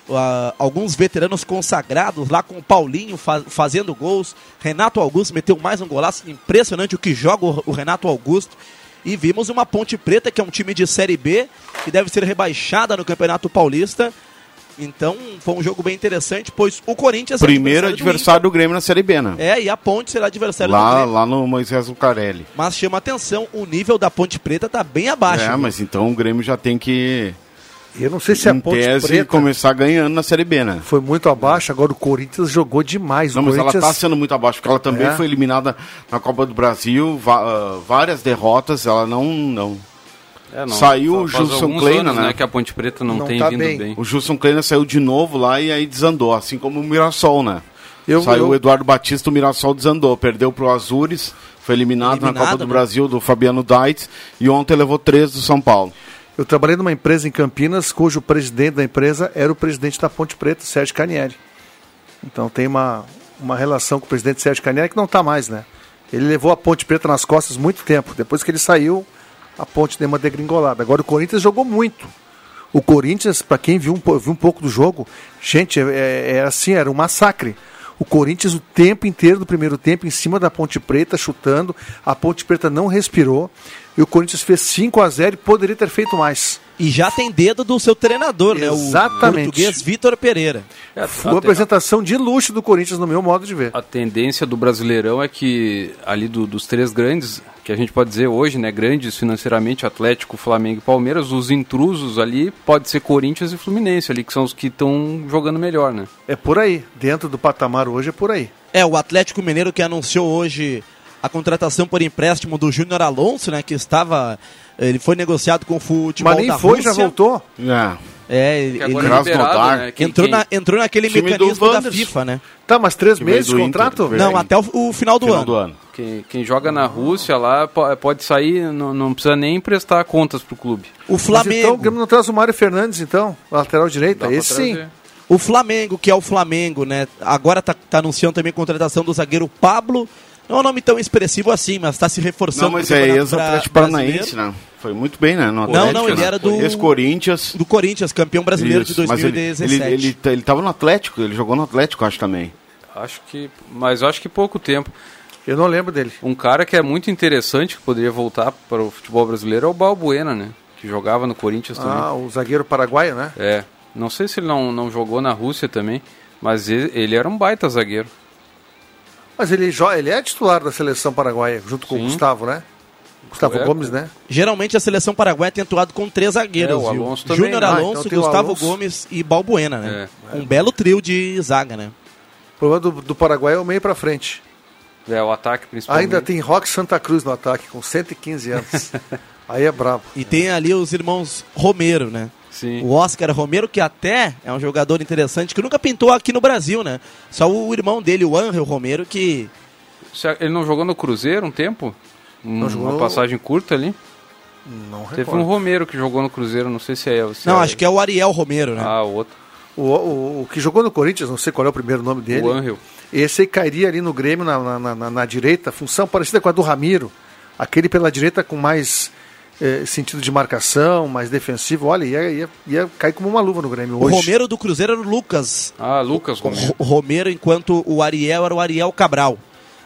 Uh, alguns veteranos consagrados lá com o Paulinho fa fazendo gols. Renato Augusto meteu mais um golaço. Impressionante o que joga o, o, Renato Augusto. E vimos uma Ponte Preta, que é um time de Série B, que deve ser rebaixada no Campeonato Paulista. Então foi um jogo bem interessante, pois o Corinthians. É Primeiro é adversário, adversário do, do, Grêmio na Série B, né? É, e a Ponte será adversário lá, do Grêmio. Lá no Moisés Lucarelli. Mas chama atenção, o nível da Ponte Preta tá bem abaixo. É, viu? mas então o Grêmio já tem que eu não sei se a Ponte tese, Preta começar ganhando na Série B, né? Foi muito abaixo, agora o Corinthians jogou demais. Não, o mas Corinthians... ela está sendo muito abaixo, porque ela também é. foi eliminada na Copa do Brasil, várias derrotas, ela não... não... É, não, saiu o Gilson Kleina, né? né? Que a Ponte Preta não, não tem tá vindo bem. bem. O Gilson Kleina saiu de novo lá e aí desandou, assim como o Mirassol, né? Eu, saiu eu... o Eduardo Batista, o Mirassol desandou, perdeu pro Azures, foi eliminado, eliminado na Copa do né? Brasil do Fabiano Daitz e ontem levou três do São Paulo. Eu trabalhei numa empresa em Campinas, cujo presidente da empresa era o presidente da Ponte Preta, Sérgio Canieri. Então tem uma, uma relação com o presidente Sérgio Canieri que não está mais, né? Ele levou a Ponte Preta nas costas muito tempo. Depois que ele saiu, a Ponte deu uma degringolada. Agora o Corinthians jogou muito. O Corinthians, para quem viu um, viu um pouco do jogo, gente, é, é, é assim, era um massacre. O Corinthians o tempo inteiro do primeiro tempo em cima da Ponte Preta, chutando. A Ponte Preta não respirou. E o Corinthians fez 5 a 0 e poderia ter feito mais. E já tem dedo do seu treinador, Exatamente. né? O português Vitor Pereira. É, Foi uma apresentação de luxo do Corinthians, no meu modo de ver. A tendência do Brasileirão é que, ali do, dos três grandes, que a gente pode dizer hoje, né? Grandes financeiramente, Atlético, Flamengo e Palmeiras, os intrusos ali pode ser Corinthians e Fluminense ali, que são os que estão jogando melhor, né? É por aí. Dentro do patamar hoje é por aí. É, o Atlético Mineiro que anunciou hoje a contratação por empréstimo do Júnior Alonso, né, que estava ele foi negociado com o futebol Mas nem da foi, Rússia. já voltou? É. É, ele, ele liberado, né? quem, entrou, quem... Na, entrou naquele mecanismo da FIFA, né? Tá, mas três meses de contrato? Inter, não, até o, o final, do, final ano. do ano. Quem, quem, joga na Rússia lá pode sair, não, não precisa nem prestar contas pro clube. O Flamengo. Mas então o Grêmio não traz o Mário Fernandes, então, lateral direita? Esse sim. O Flamengo, que é o Flamengo, né? Agora tá, tá anunciando também a contratação do zagueiro Pablo não é um nome tão expressivo assim, mas está se reforçando. Não, mas é ex-Atlético Paranaense, né? Foi muito bem, né? No Atlético, não, não, ele né? era do. Ex-Corinthians. Do Corinthians, campeão brasileiro Isso, de 2017. Mas ele, ele, ele, no Atlético, ele jogou no Atlético, acho também. Acho que. Mas acho que pouco tempo. Eu não lembro dele. Um cara que é muito interessante, que poderia voltar para o futebol brasileiro, é o Balbuena, né? Que jogava no Corinthians ah, também. Ah, o zagueiro paraguaio, né? É. Não sei se ele não, não jogou na Rússia também. Mas ele, ele era um baita zagueiro. Mas ele, ele é titular da seleção paraguaia, junto com Sim. o Gustavo, né? Gustavo É, Gomes, né? Geralmente a seleção paraguaia tem atuado com três zagueiros. É, o viu? Júnior? Ah, Alonso, então Gustavo Alonso. Gomes e Balbuena, né? É. Um belo trio de zaga, né? O problema do, do Paraguai é o meio pra frente. É, o ataque principalmente. Ainda tem Rock Santa Cruz no ataque, com 115 anos. (laughs) Aí é brabo. E tem ali os irmãos Romero, né? Sim. O Oscar Romero, que até é um jogador interessante, que nunca pintou aqui no Brasil, né? Só o irmão dele, o Angel Romero, que Ele não jogou no Cruzeiro um tempo? Jogou Uma no- passagem curta ali? Não Teve recordo. um Romero que jogou no Cruzeiro, não sei se é. Se Não, é... acho que é o Ariel Romero, né? Ah, o outro. O, o, o que jogou no Corinthians, não sei qual é o primeiro nome dele. O Angel. Esse aí cairia ali no Grêmio, na, na- na- na direita, função parecida com a do Ramiro. Aquele pela direita com mais eh, sentido de marcação, mais defensivo. Olha, ia, ia, ia cair como uma luva no Grêmio o hoje. Romero do Cruzeiro era o Lucas Ah, Lucas o Romero. Ro- Romero, enquanto o Ariel era o Ariel Cabral.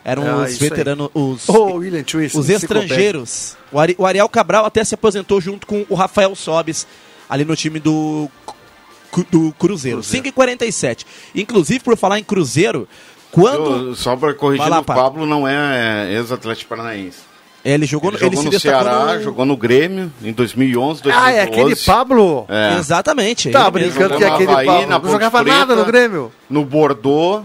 Eram Ah, os isso aí. veteranos, os, Ô, William Twist, os estrangeiros. O, Ari- o Ariel Cabral até se aposentou junto com o Rafael Sobes, ali no time do, do Cruzeiro. 5 e 47 Inclusive, por falar em Cruzeiro, quando Eu- só para corrigir, lá, o. Pablo não é ex-Atlético Paranaense. Ele jogou, Ele no- jogou se no Ceará, no- jogou no Grêmio em 2011, 2012. Ah, é aquele Pablo? É. Exatamente. Tá ele brincando que é aquele Havaí, Pablo. Não jogava Preta. nada no Grêmio. No Bordeaux.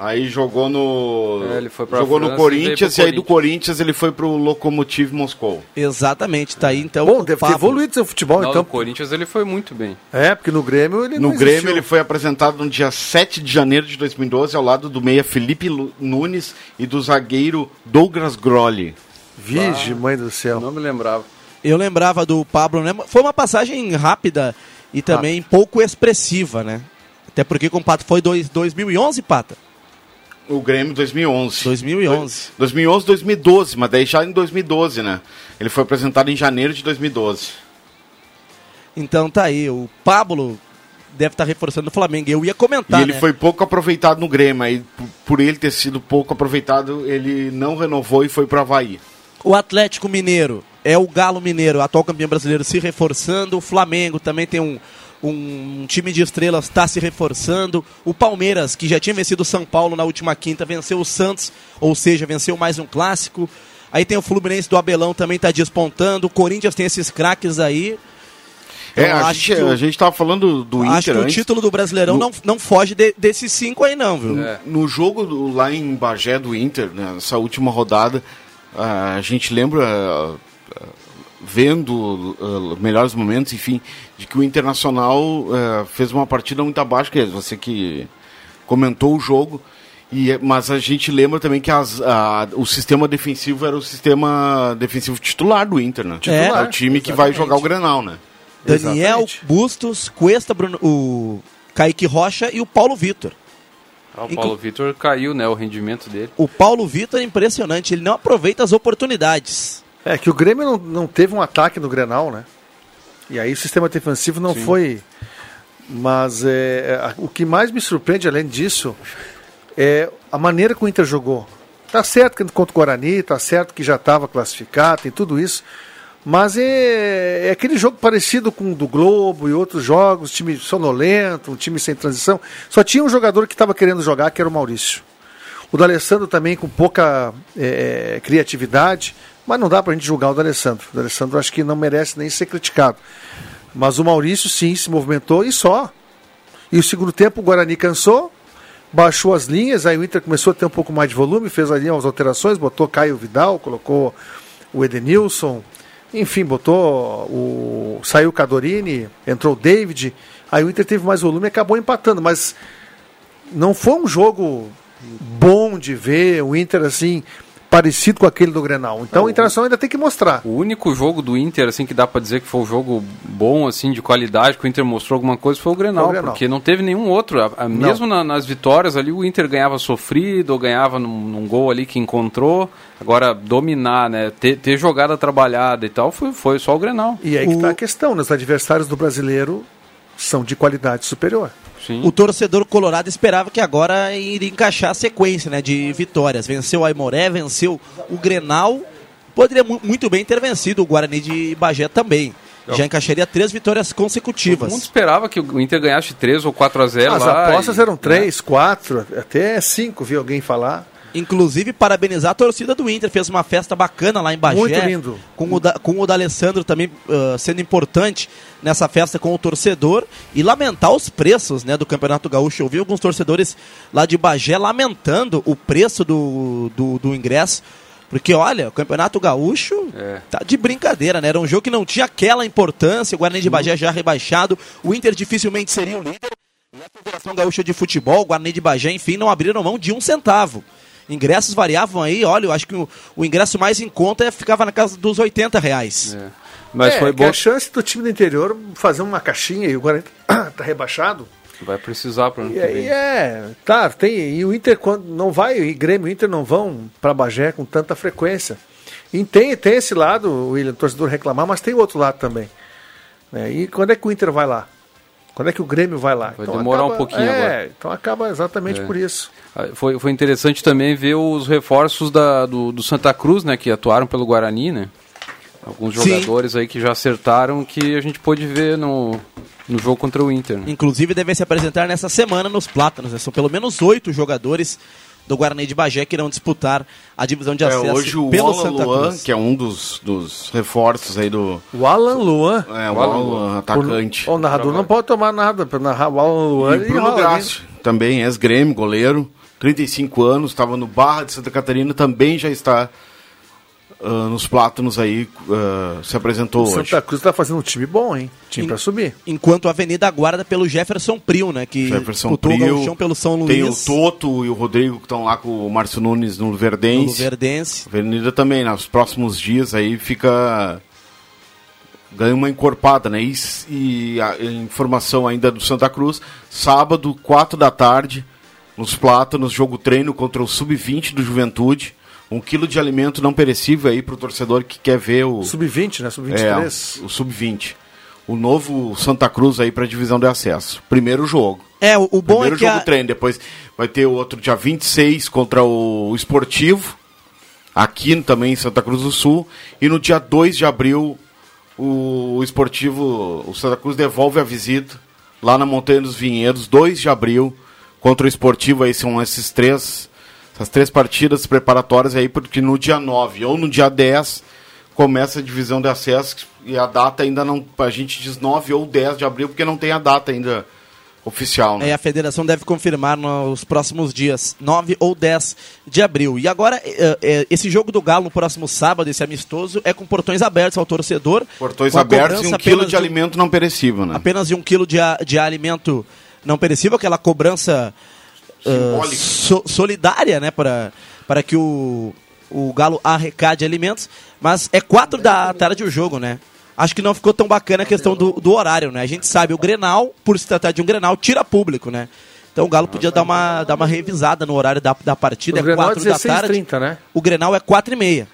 Aí jogou no. É, ele foi pra jogou no França e Corinthians e aí do Corinthians. Ele foi pro Lokomotiv Moscou. Exatamente, tá aí então. Bom, o deve ter evoluído seu futebol, Não, então. no Corinthians ele foi muito bem. É, porque no Grêmio ele No não Grêmio existiu. ele foi apresentado no dia 7 de janeiro de 2012 ao lado do meia Felipe Nunes e do zagueiro Douglas Grolli. Vige, mãe do céu. Não me lembrava. Eu lembrava do Pablo, né? Foi uma passagem rápida e também pouco expressiva, né? Até porque com o Pato foi dois, 2011, Pata. O Grêmio 2011. 2011. 2011, 2012, mas daí já em 2012, né? Ele foi apresentado em janeiro de 2012. Então tá aí, o Pablo deve estar reforçando o Flamengo. Eu ia comentar, e ele né? foi pouco aproveitado no Grêmio. Aí, por ele ter sido pouco aproveitado, ele não renovou e foi pro Havaí. O Atlético Mineiro é o Galo Mineiro, atual campeão brasileiro, se reforçando. O Flamengo também tem um, um time de estrelas, está se reforçando. O Palmeiras, que já tinha vencido o São Paulo na última quinta, venceu o Santos, ou seja, venceu mais um clássico. Aí tem o Fluminense do Abelão também está despontando. O Corinthians tem esses craques aí. É, Eu a acho gente, que o- a gente tava falando do Acho Inter que o antes. título do Brasileirão No- não, não foge de- desses cinco aí, não, viu? É. No jogo do- lá em Bagé do Inter, né, nessa última rodada, a gente lembra, vendo ah, melhores momentos, enfim, de que o Internacional ah, fez uma partida muito abaixo, que é você que comentou o jogo, e, é- mas a gente lembra também que as- a- o sistema defensivo era o sistema defensivo titular do Inter, né? É, é o time que vai exatamente. jogar o Grenal, né? Daniel Exatamente. Bustos, Cuesta, Bruno, o Kaique Rocha e o Paulo Vitor. Ah, o Inclu- Paulo Vitor caiu, né? O rendimento dele. O Paulo Vitor é impressionante, ele não aproveita as oportunidades. É que o Grêmio não, não teve um ataque no Grenal, né? E aí o sistema defensivo não foi. Mas é, a- o que mais me surpreende, além disso, é a maneira que o Inter jogou. Tá certo que contra o Guarani, tá certo que já estava classificado, tem tudo isso. Mas é, é aquele jogo parecido com o do Globo e outros jogos, time sonolento, um time sem transição. Só tinha um jogador que estava querendo jogar, que era o Maurício. O D'Alessandro também com pouca é, criatividade, mas não dá pra gente julgar o D'Alessandro. O D'Alessandro acho que não merece nem ser criticado. Mas o Maurício sim se movimentou e só. E o segundo tempo o Guarani cansou, baixou as linhas, aí o Inter começou a ter um pouco mais de volume, fez ali umas alterações, botou Caio Vidal, colocou o Edenilson, enfim, botou o. saiu o Cadorini, entrou o David, aí o Inter teve mais volume e acabou empatando, mas não foi um jogo bom de ver, o Inter assim, parecido com aquele do Grenal. Então o Internacional ainda tem que mostrar. O único jogo do Inter, assim, que dá pra dizer que foi um jogo bom, assim, de qualidade, que o Inter mostrou alguma coisa, foi o Grenal, Foi o Grenal. porque não teve nenhum outro. A- a- mesmo na- nas vitórias ali, o Inter ganhava sofrido, ou ganhava num, num gol ali que encontrou. Agora, dominar, né, ter, ter jogada trabalhada e tal, foi, foi só o Grenal. E aí que O- tá a questão, né? os adversários do brasileiro são de qualidade superior. Sim. O torcedor colorado esperava que agora iria encaixar a sequência né, de vitórias. Venceu o Aimoré, venceu o Grenal. Poderia mu- muito bem ter vencido o Guarani de Bagé também. Já encaixaria três vitórias Todo consecutivas. mundo esperava que o Inter ganhasse 3 ou 4 a 0 As lá. apostas e- eram três, quatro, até cinco, vi alguém falar. Inclusive, parabenizar a torcida do Inter. Fez uma festa bacana lá em Bagé. Muito lindo. Com o, da, com o D'Alessandro também ah, sendo importante nessa festa com o torcedor. E lamentar os preços né, do Campeonato Gaúcho. Eu vi alguns torcedores lá de Bagé lamentando o preço do, do, do ingresso. Porque, olha, o Campeonato Gaúcho É. tá de brincadeira, né? Era um jogo que não tinha aquela importância. O Guarani de Bagé já rebaixado. O Inter dificilmente seria o líder. E a Federação Gaúcha de Futebol, o Guarani de Bagé, enfim, não abriram mão de um centavo. Ingressos variavam aí, olha, eu acho que o, o ingresso mais em conta é- ficava na casa dos 80 reais. É. Mas é, foi bom. a chance do time do interior fazer uma caixinha e o Guarani (coughs) tá rebaixado. Vai precisar para ano E que vem. é, tá, tem, e o Inter quando não vai, e Grêmio e Inter não vão para Bagé com tanta frequência. E tem, tem esse lado, William, o torcedor reclamar, mas tem o outro lado também. né? E quando é que o Inter vai lá? Quando é que o Grêmio vai lá? Vai demorar um pouquinho é, agora. Então acaba exatamente É. por isso. Ah, Foi, foi interessante também ver os reforços da, do, do Santa Cruz, né? Que atuaram pelo Guarani, né? Alguns Sim. jogadores aí que já acertaram que a gente pôde ver no, no jogo contra o Inter. Né? Inclusive devem se apresentar nessa semana nos Plátanos. né? São pelo menos oito jogadores do Guarani de Bagé que irão disputar a divisão de É, acesso hoje o pelo Alan Santa Luan, Cruz. que é um dos, dos reforços aí do. O Alan Luan, É, o O Alan Alan Luan. atacante. o, o narrador não pode tomar nada para narrar o Alan Luan. E o Bruno rola Graça, também, ex-grêmio, goleiro, 35 anos, estava no Barra de Santa Catarina, também já está ah, nos plátanos aí, ah, se apresentou O hoje. Santa Cruz tá fazendo um time bom, hein? Time para subir. Enquanto a Avenida aguarda pelo Jefferson Prio, né? Que Jefferson Prio, gauchão pelo São Luís. tem o Toto e o Rodrigo que estão lá com o Márcio Nunes no no Luverdense. Verdense. Avenida também, nos próximos dias aí fica. ganha uma encorpada, né? E, e a, a informação ainda do Santa Cruz, sábado, 4 da tarde, nos Plátanos, jogo treino contra o Sub-20 do Juventude. Um quilo de alimento não perecível aí pro torcedor que quer ver o. Sub-20, né? É, Sub-23. o Sub-20. O novo Santa Cruz aí pra divisão de acesso. Primeiro jogo. É, o, o bom Primeiro é que jogo a, treino, depois vai ter o outro dia 26 contra o Esportivo, aqui também em Santa Cruz do Sul, e no dia 2 de abril o, o Esportivo, o Santa Cruz devolve a visita lá na Montanha dos Vinhedos, 2 de abril contra o Esportivo, aí são esses três essas três partidas preparatórias aí, porque no dia 9 ou no dia 10 começa a divisão de acesso e a data ainda não, a gente diz 9 ou 10 de abril, porque não tem a data ainda oficial, né? É, a federação deve confirmar nos próximos dias, 9 ou 10 de abril. E agora, é, é, esse jogo do Galo no próximo sábado, esse amistoso, é com portões abertos ao torcedor. Portões abertos e um quilo apenas de alimento não perecível, né? Apenas de um quilo de, de alimento não perecível, aquela cobrança ah, so- solidária, né, para, para que o, o Galo arrecade alimentos. Mas é quatro da tarde o jogo, né? Acho que não ficou tão bacana a questão do, do horário, né? A gente sabe, o Grenal, por se tratar de um Grenal, tira público, né? Então o Galo podia dar uma, dar uma revisada no horário da, da partida, O é Grenal é quatro da tarde. 16h30, né? O Grenal é quatro e meia.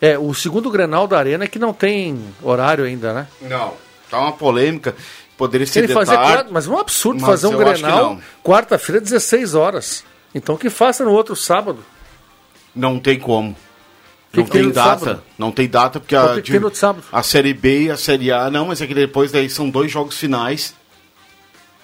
É, o segundo Grenal da Arena é que não tem horário ainda, né? Não. Tá uma polêmica. Poderia ser Querem de fazer tarde. quatro, mas é um absurdo mas fazer um Grenal quarta-feira, 16 horas. Então que faça no outro sábado. Não tem como. Que não que tem data. sábado? Não tem data, porque a, que tem no sábado? a Série B e a Série A. Não, mas é que depois daí são dois jogos finais.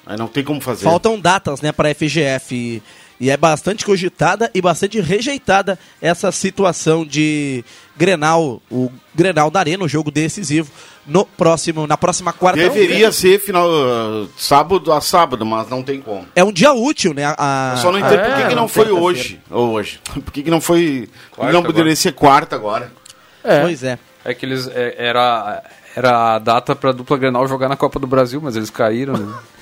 Aí não tem como fazer. Faltam datas, né, para a FGF. E, e é bastante cogitada e bastante rejeitada essa situação de Grenal, o Grenal da Arena, o jogo decisivo, no próximo, na próxima quarta-feira. Deveria ser final uh, sábado a sábado, mas não tem como. É um dia útil, né? A, Eu só não entendo é, por que, que não não foi hoje. Ou hoje. (laughs) Por que, que não foi. Quarta não poderia agora. ser quarta agora? É. Pois é. É que eles. é, era, era a data pra dupla Grenal jogar na Copa do Brasil, mas eles caíram, né? (laughs)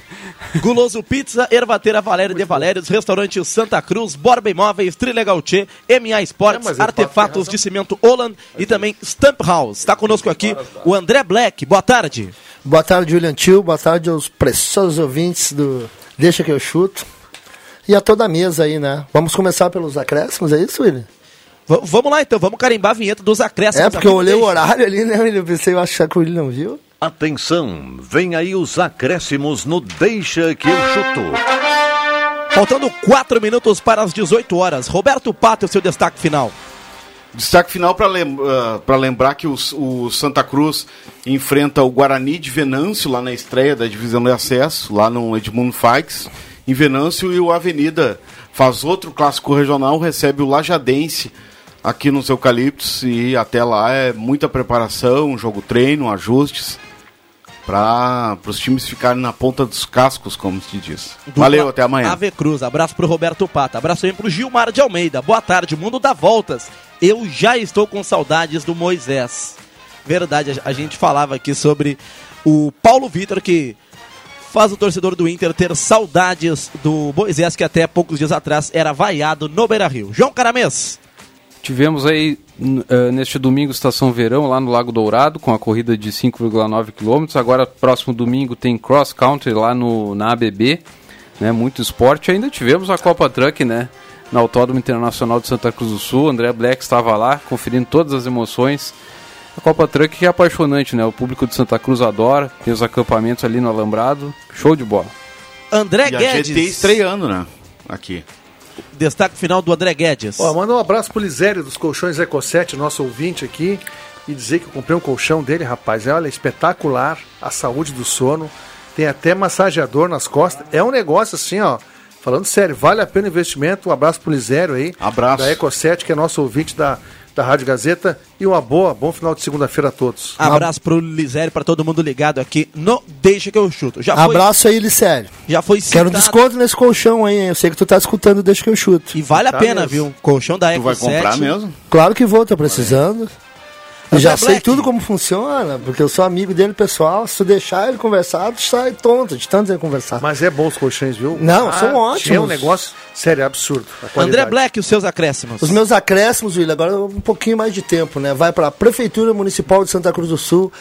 Guloso Pizza, Ervateira Valério de Valérios, Restaurante Santa Cruz, Borba Imóveis, Trilegal Tchê, MA É, Esportes, pode ter Artefatos de Cimento Holland e também Stamp House. Está conosco aqui o André Black. Boa tarde. Boa tarde, Julian Tio. Boa tarde aos preciosos ouvintes do Deixa que eu chuto. E a toda a mesa aí, né? Vamos começar pelos acréscimos, é isso, William? V- vamos lá então, vamos carimbar a vinheta dos acréscimos. É, porque eu olhei o horário ali, né, William? Eu pensei, eu acho que o William não viu. Atenção, vem aí os acréscimos no Deixa que eu chuto. Faltando 4 minutos para as 18 horas. Roberto Pato, seu destaque final. Destaque final para lem uh, lembrar que o, o, Santa Cruz enfrenta o Guarani de Venâncio lá na estreia da divisão de acesso, lá no Edmundo Faix, em Venâncio, e o Avenida faz outro clássico regional, recebe o Lajadense aqui nos Eucaliptos e até lá é muita preparação, jogo treino, ajustes para os times ficarem na ponta dos cascos, como se diz. Dupla Valeu, até amanhã. Ave Cruz, abraço pro Roberto Pata, abraço também pro Gilmar de Almeida. Boa tarde, mundo dá voltas. Eu já estou com saudades do Moisés. Verdade, a gente falava aqui sobre o Paulo Vitor que faz o torcedor do Inter ter saudades do Moisés que até poucos dias atrás era vaiado no Beira-Rio. João Caramês. Tivemos aí uh, neste domingo Estação Verão lá no Lago Dourado com a corrida de 5,9 km. Agora próximo domingo tem cross country lá no na ABB, né? Muito esporte. Ainda tivemos a Copa Truck, né? Na Autódromo Internacional de Santa Cruz do Sul. André Black estava lá conferindo todas as emoções. A Copa Truck que é apaixonante, né? O público de Santa Cruz adora. Tem os acampamentos ali no Alambrado. Show de bola. André e Guedes. A GT estreando, né? Aqui destaque final do André Guedes. Ó, manda um abraço pro Lisério dos Colchões Eco7, nosso ouvinte aqui, e dizer que eu comprei um colchão dele, rapaz. É, olha, espetacular, a saúde do sono, tem até massageador nas costas. É um negócio assim, ó. Falando sério, vale a pena o investimento. Um abraço pro Lisério aí. Abraço. Da Eco7, que é nosso ouvinte da, da Rádio Gazeta. E uma boa, bom final de segunda-feira a todos. Abraço pro Lisério, para todo mundo ligado aqui no Deixa que eu chuto. Já Abraço foi... aí, Lisério. Já foi citado... Quero um desconto nesse colchão aí, eu sei que tu tá escutando Deixa que eu chuto. E vale a tá pena, mesmo. viu? Colchão da Eco Tu vai comprar mesmo? Claro que vou, tô precisando. Eu já sei tudo como funciona, porque eu sou amigo dele pessoal. Se tu deixar ele conversar, tu sai tonto de tanto ele conversar. Mas é bom os colchões, viu? Não, ah, são ótimos. É um negócio sério, é absurdo. André Black, os seus acréscimos. Os meus acréscimos, William, agora um pouquinho mais de tempo, né? Vai para a Prefeitura Municipal de Santa Cruz do Sul.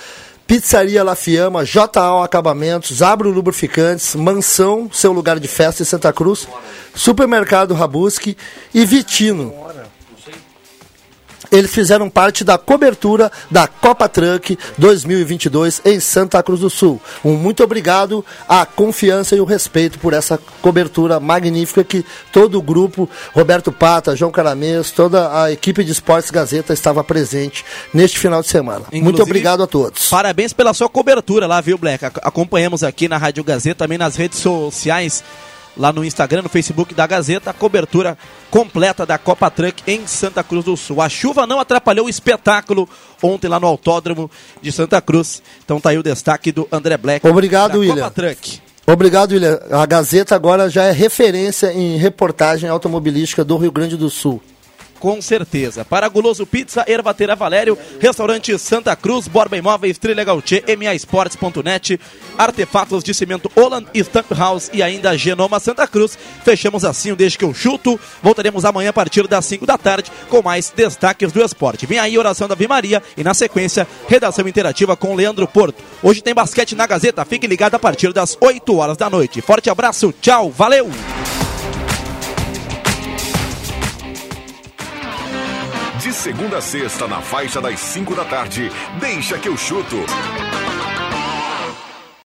Pizzaria La Fiamma, JA Acabamentos, Abro Lubrificantes, Mansão, seu lugar de festa em Santa Cruz, Supermercado Rabuski e Vitino. Eles fizeram parte da cobertura da Copa Truck 2022 em Santa Cruz do Sul. Um muito obrigado à confiança e o respeito por essa cobertura magnífica que todo o grupo, Roberto Pata, João Caramês, toda a equipe de Esportes Gazeta estava presente neste final de semana. Inclusive, muito obrigado a todos. Parabéns pela sua cobertura lá, viu, Black? Acompanhamos aqui na Rádio Gazeta, também nas redes sociais lá no Instagram, no Facebook da Gazeta, a cobertura completa da Copa Truck em Santa Cruz do Sul. A chuva não atrapalhou o espetáculo ontem lá no Autódromo de Santa Cruz. Então tá aí o destaque do André Black. Obrigado, William. Copa Truck. Obrigado, William. A Gazeta agora já é referência em reportagem automobilística do Rio Grande do Sul com certeza. Para Guloso Pizza, Ervatera Valério, Restaurante Santa Cruz, Borba Imóveis, Trilegal T, MAsports.net, Artefatos de Cimento Holland, Stamp House e ainda Genoma Santa Cruz. Fechamos assim o Desde que eu chuto. Voltaremos amanhã a partir das 5 da tarde com mais destaques do esporte. Vem aí oração da Vimaria e na sequência, redação interativa com Leandro Porto. Hoje tem basquete na Gazeta, fique ligado a partir das 8 horas da noite. Forte abraço, tchau, valeu! De segunda a sexta, na faixa das 5 da tarde, deixa que eu chuto.